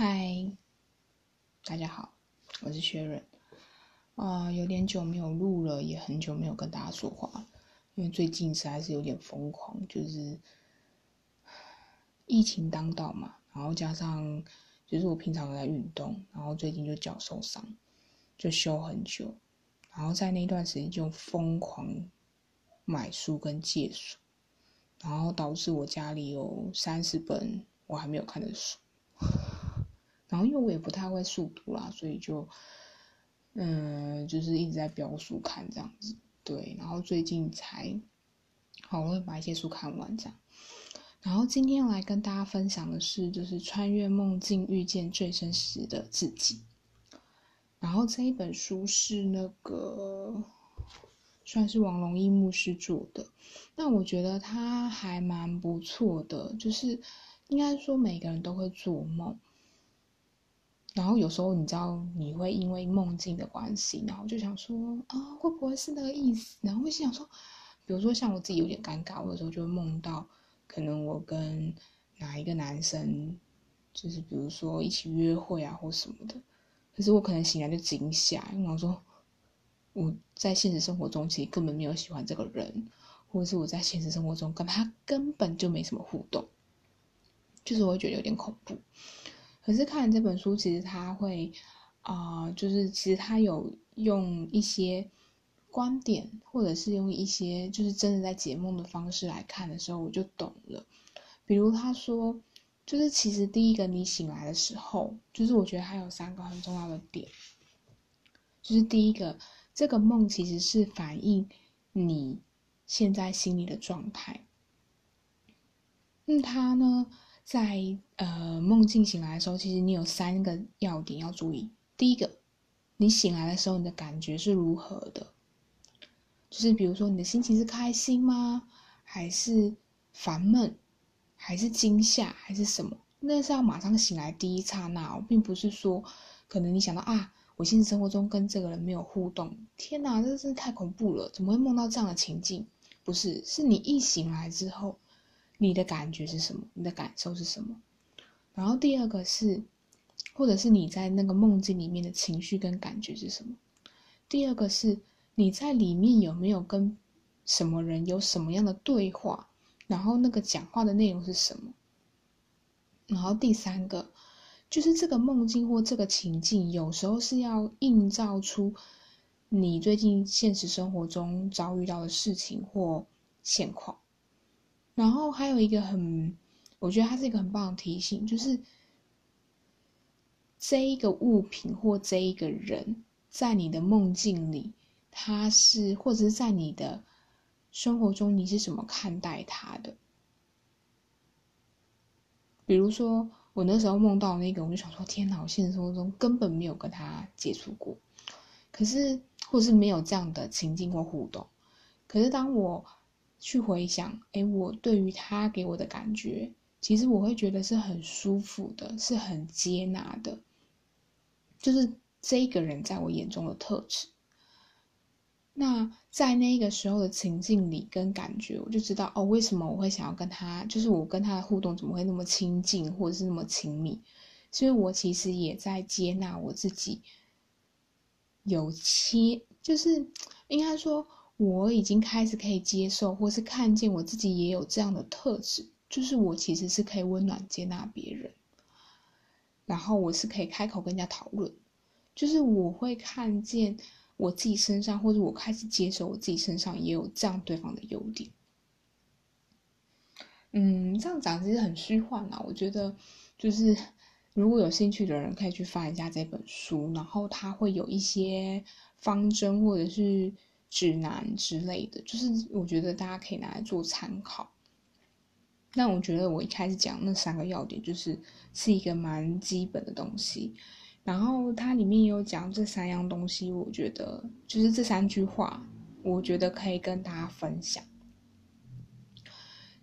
嗨，大家好，我是薛润。啊，有点久没有录了，也很久没有跟大家说话，因为最近实在是有点疯狂，就是疫情当道嘛，然后加上就是我平常在运动，然后最近就脚受伤，就休很久，然后在那段时间就疯狂买书跟借书，然后导致我家里有三十本我还没有看的书。然后因为我也不太会速读啦，所以就，嗯，就是一直在标书看这样子。对，然后最近才，好，我会把一些书看完这样。然后今天来跟大家分享的是，就是穿越梦境遇见最真实的自己。然后这一本书是那个，算是王龙一牧师做的。那我觉得他还蛮不错的，就是应该说每个人都会做梦。然后有时候你知道你会因为梦境的关系，然后就想说啊会不会是那个意思？然后会想说，比如说像我自己有点尴尬，我有时候就会梦到可能我跟哪一个男生，就是比如说一起约会啊或什么的，可是我可能醒来就惊吓，因为我说我在现实生活中其实根本没有喜欢这个人，或者是我在现实生活中跟他根本就没什么互动，就是我会觉得有点恐怖。可是看这本书，其实他会，啊，就是其实他有用一些观点，或者是用一些就是真的在解梦的方式来看的时候，我就懂了。比如他说，就是其实第一个你醒来的时候，就是我觉得还有三个很重要的点，就是第一个，这个梦其实是反映你现在心里的状态。那他呢？在呃梦境醒来的时候，其实你有三个要点要注意。第一个，你醒来的时候，你的感觉是如何的？就是比如说，你的心情是开心吗？还是烦闷？还是惊吓？还是什么？那是要马上醒来第一刹那哦，并不是说可能你想到啊，我现实生活中跟这个人没有互动，天哪，这真的太恐怖了！怎么会梦到这样的情境？不是，是你一醒来之后。你的感觉是什么？你的感受是什么？然后第二个是，或者是你在那个梦境里面的情绪跟感觉是什么？第二个是你在里面有没有跟什么人有什么样的对话？然后那个讲话的内容是什么？然后第三个就是这个梦境或这个情境，有时候是要映照出你最近现实生活中遭遇到的事情或现况。然后还有一个很，我觉得它是一个很棒的提醒，就是这一个物品或这一个人，在你的梦境里，他是或者是在你的生活中，你是怎么看待他的？比如说，我那时候梦到那个，我就想说，天哪！我现实生活中根本没有跟他接触过，可是或是没有这样的情境或互动，可是当我。去回想，哎，我对于他给我的感觉，其实我会觉得是很舒服的，是很接纳的，就是这个人在我眼中的特质。那在那个时候的情境里跟感觉，我就知道哦，为什么我会想要跟他，就是我跟他的互动怎么会那么亲近，或者是那么亲密？所以我其实也在接纳我自己，有切，就是应该说。我已经开始可以接受，或是看见我自己也有这样的特质，就是我其实是可以温暖接纳别人，然后我是可以开口跟人家讨论，就是我会看见我自己身上，或者我开始接受我自己身上也有这样对方的优点。嗯，这样讲其实很虚幻啊。我觉得就是如果有兴趣的人可以去翻一下这本书，然后它会有一些方针或者是。指南之类的，就是我觉得大家可以拿来做参考。那我觉得我一开始讲那三个要点，就是是一个蛮基本的东西。然后它里面有讲这三样东西，我觉得就是这三句话，我觉得可以跟大家分享。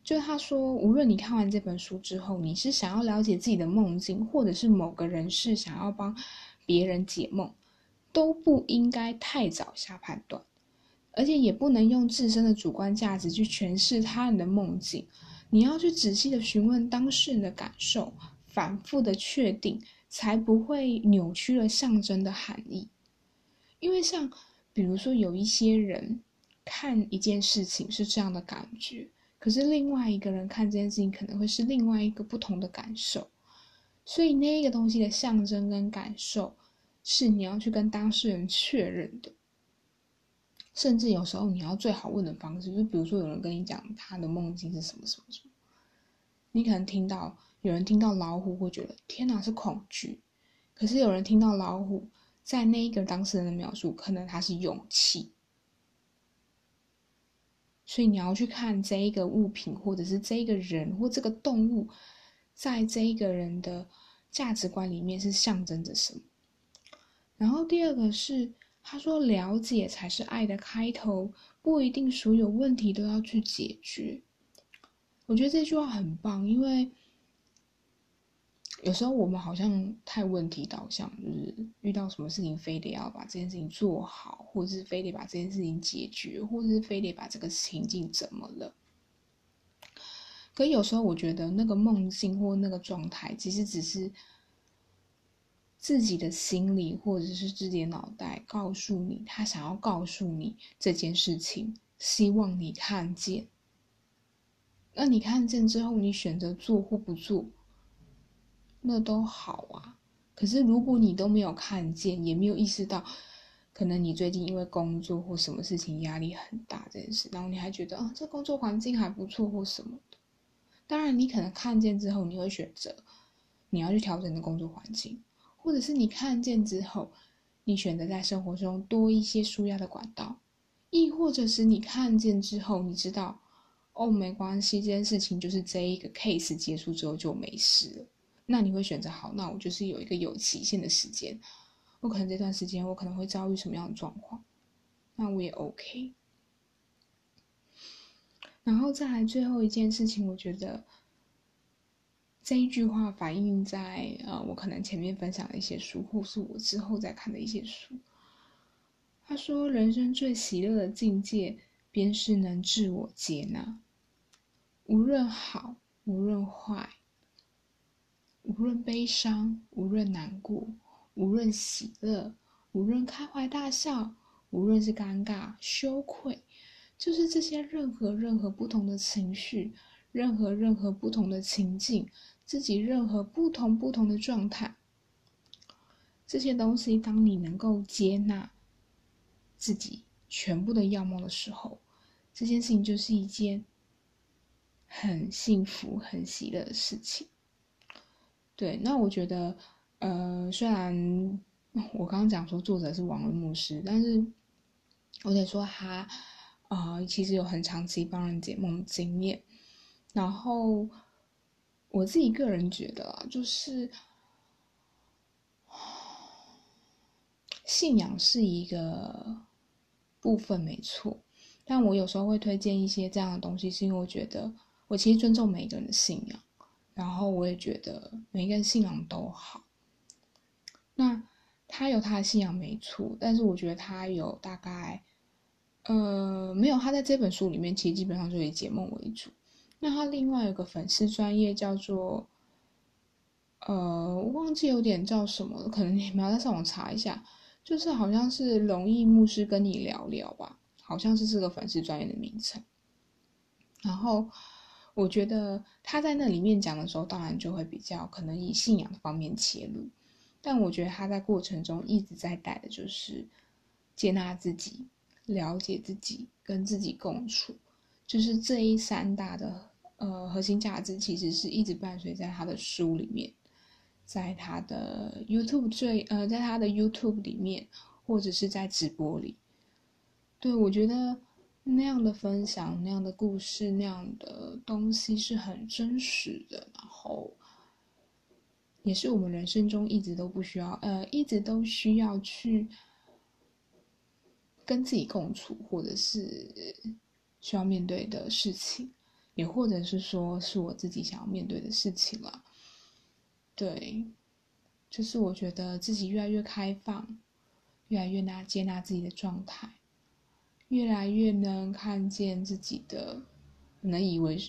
就他说，无论你看完这本书之后，你是想要了解自己的梦境，或者是某个人是想要帮别人解梦，都不应该太早下判断。而且也不能用自身的主观价值去诠释他人的梦境，你要去仔细的询问当事人的感受，反复的确定，才不会扭曲了象征的含义。因为像比如说有一些人看一件事情是这样的感觉，可是另外一个人看这件事情可能会是另外一个不同的感受，所以那个东西的象征跟感受是你要去跟当事人确认的。甚至有时候你要最好问的方式，就比如说有人跟你讲他的梦境是什么什么什么，你可能听到有人听到老虎会觉得天哪是恐惧，可是有人听到老虎在那一个当事人的描述，可能他是勇气。所以你要去看这一个物品，或者是这一个人或这个动物，在这一个人的价值观里面是象征着什么。然后第二个是。他说：“了解才是爱的开头，不一定所有问题都要去解决。”我觉得这句话很棒，因为有时候我们好像太问题导向，就是遇到什么事情非得要把这件事情做好，或者是非得把这件事情解决，或者是非得把这个情境怎么了。可有时候我觉得那个梦境或那个状态，其实只是。自己的心里，或者是自己的脑袋，告诉你他想要告诉你这件事情，希望你看见。那你看见之后，你选择做或不做，那都好啊。可是如果你都没有看见，也没有意识到，可能你最近因为工作或什么事情压力很大这件事，然后你还觉得啊，这工作环境还不错或什么的。当然，你可能看见之后，你会选择你要去调整的工作环境。或者是你看见之后，你选择在生活中多一些舒压的管道，亦或者是你看见之后，你知道，哦，没关系，这件事情就是这一个 case 结束之后就没事了。那你会选择好，那我就是有一个有期限的时间，我可能这段时间我可能会遭遇什么样的状况，那我也 OK。然后再来最后一件事情，我觉得。这一句话反映在呃，我可能前面分享的一些书，或是我之后再看的一些书。他说：“人生最喜乐的境界，便是能自我接纳，无论好，无论坏，无论悲伤，无论难过，无论喜乐，无论开怀大笑，无论是尴尬、羞愧，就是这些任何任何不同的情绪，任何任何不同的情境。”自己任何不同不同的状态，这些东西，当你能够接纳自己全部的样貌的时候，这件事情就是一件很幸福、很喜乐的事情。对，那我觉得，呃，虽然我刚刚讲说作者是王文牧师，但是我得说他啊，其实有很长期帮人解梦经验，然后。我自己个人觉得啊，就是信仰是一个部分没错，但我有时候会推荐一些这样的东西，是因为我觉得我其实尊重每一个人的信仰，然后我也觉得每一个人信仰都好。那他有他的信仰没错，但是我觉得他有大概呃没有他在这本书里面，其实基本上就以解梦为主。那他另外有个粉丝专业叫做，呃，我忘记有点叫什么了，可能你们要在上网查一下，就是好像是龙毅牧师跟你聊聊吧，好像是这个粉丝专业的名称。然后我觉得他在那里面讲的时候，当然就会比较可能以信仰方面切入，但我觉得他在过程中一直在带的就是接纳自己、了解自己、跟自己共处，就是这一三大的。呃，核心价值其实是一直伴随在他的书里面，在他的 YouTube 最呃，在他的 YouTube 里面，或者是在直播里。对我觉得那样的分享、那样的故事、那样的东西是很真实的，然后也是我们人生中一直都不需要呃，一直都需要去跟自己共处，或者是需要面对的事情。也或者是说，是我自己想要面对的事情了。对，就是我觉得自己越来越开放，越来越拿接纳自己的状态，越来越能看见自己的，可能以为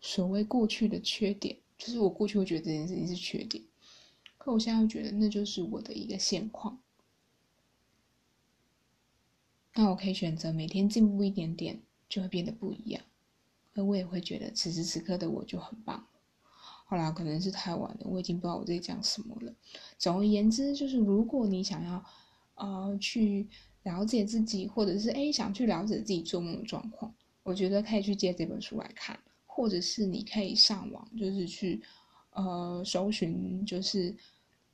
所谓过去的缺点，就是我过去会觉得这件事情是缺点，可我现在会觉得那就是我的一个现况。那我可以选择每天进步一点点，就会变得不一样。而我也会觉得此时此刻的我就很棒。后来可能是太晚了，我已经不知道我在讲什么了。总而言之，就是如果你想要呃去了解自己，或者是诶想去了解自己做梦的状况，我觉得可以去借这本书来看，或者是你可以上网，就是去呃搜寻，就是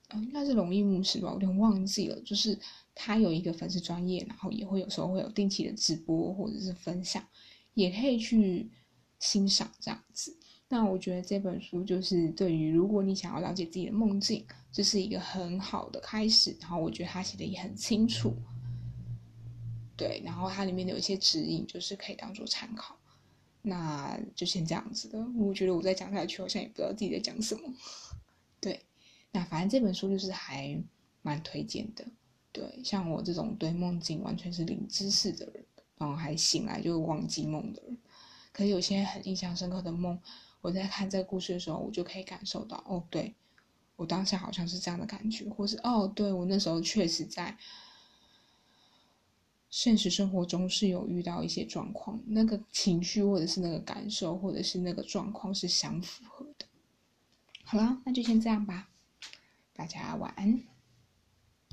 呃应该是龙易牧师吧，我有点忘记了，就是他有一个粉丝专业，然后也会有时候会有定期的直播或者是分享，也可以去。欣赏这样子，那我觉得这本书就是对于如果你想要了解自己的梦境，这是一个很好的开始。然后我觉得他写的也很清楚，对，然后它里面有一些指引，就是可以当做参考。那就先这样子的。我觉得我再讲下去，好像也不知道自己在讲什么。对，那反正这本书就是还蛮推荐的。对，像我这种对梦境完全是零知识的人，然后还醒来就忘记梦的人。可是有些很印象深刻的梦，我在看这个故事的时候，我就可以感受到，哦，对我当下好像是这样的感觉，或是哦，对我那时候确实在现实生活中是有遇到一些状况，那个情绪或者是那个感受或者是那个状况是相符合的。好了，那就先这样吧，大家晚安。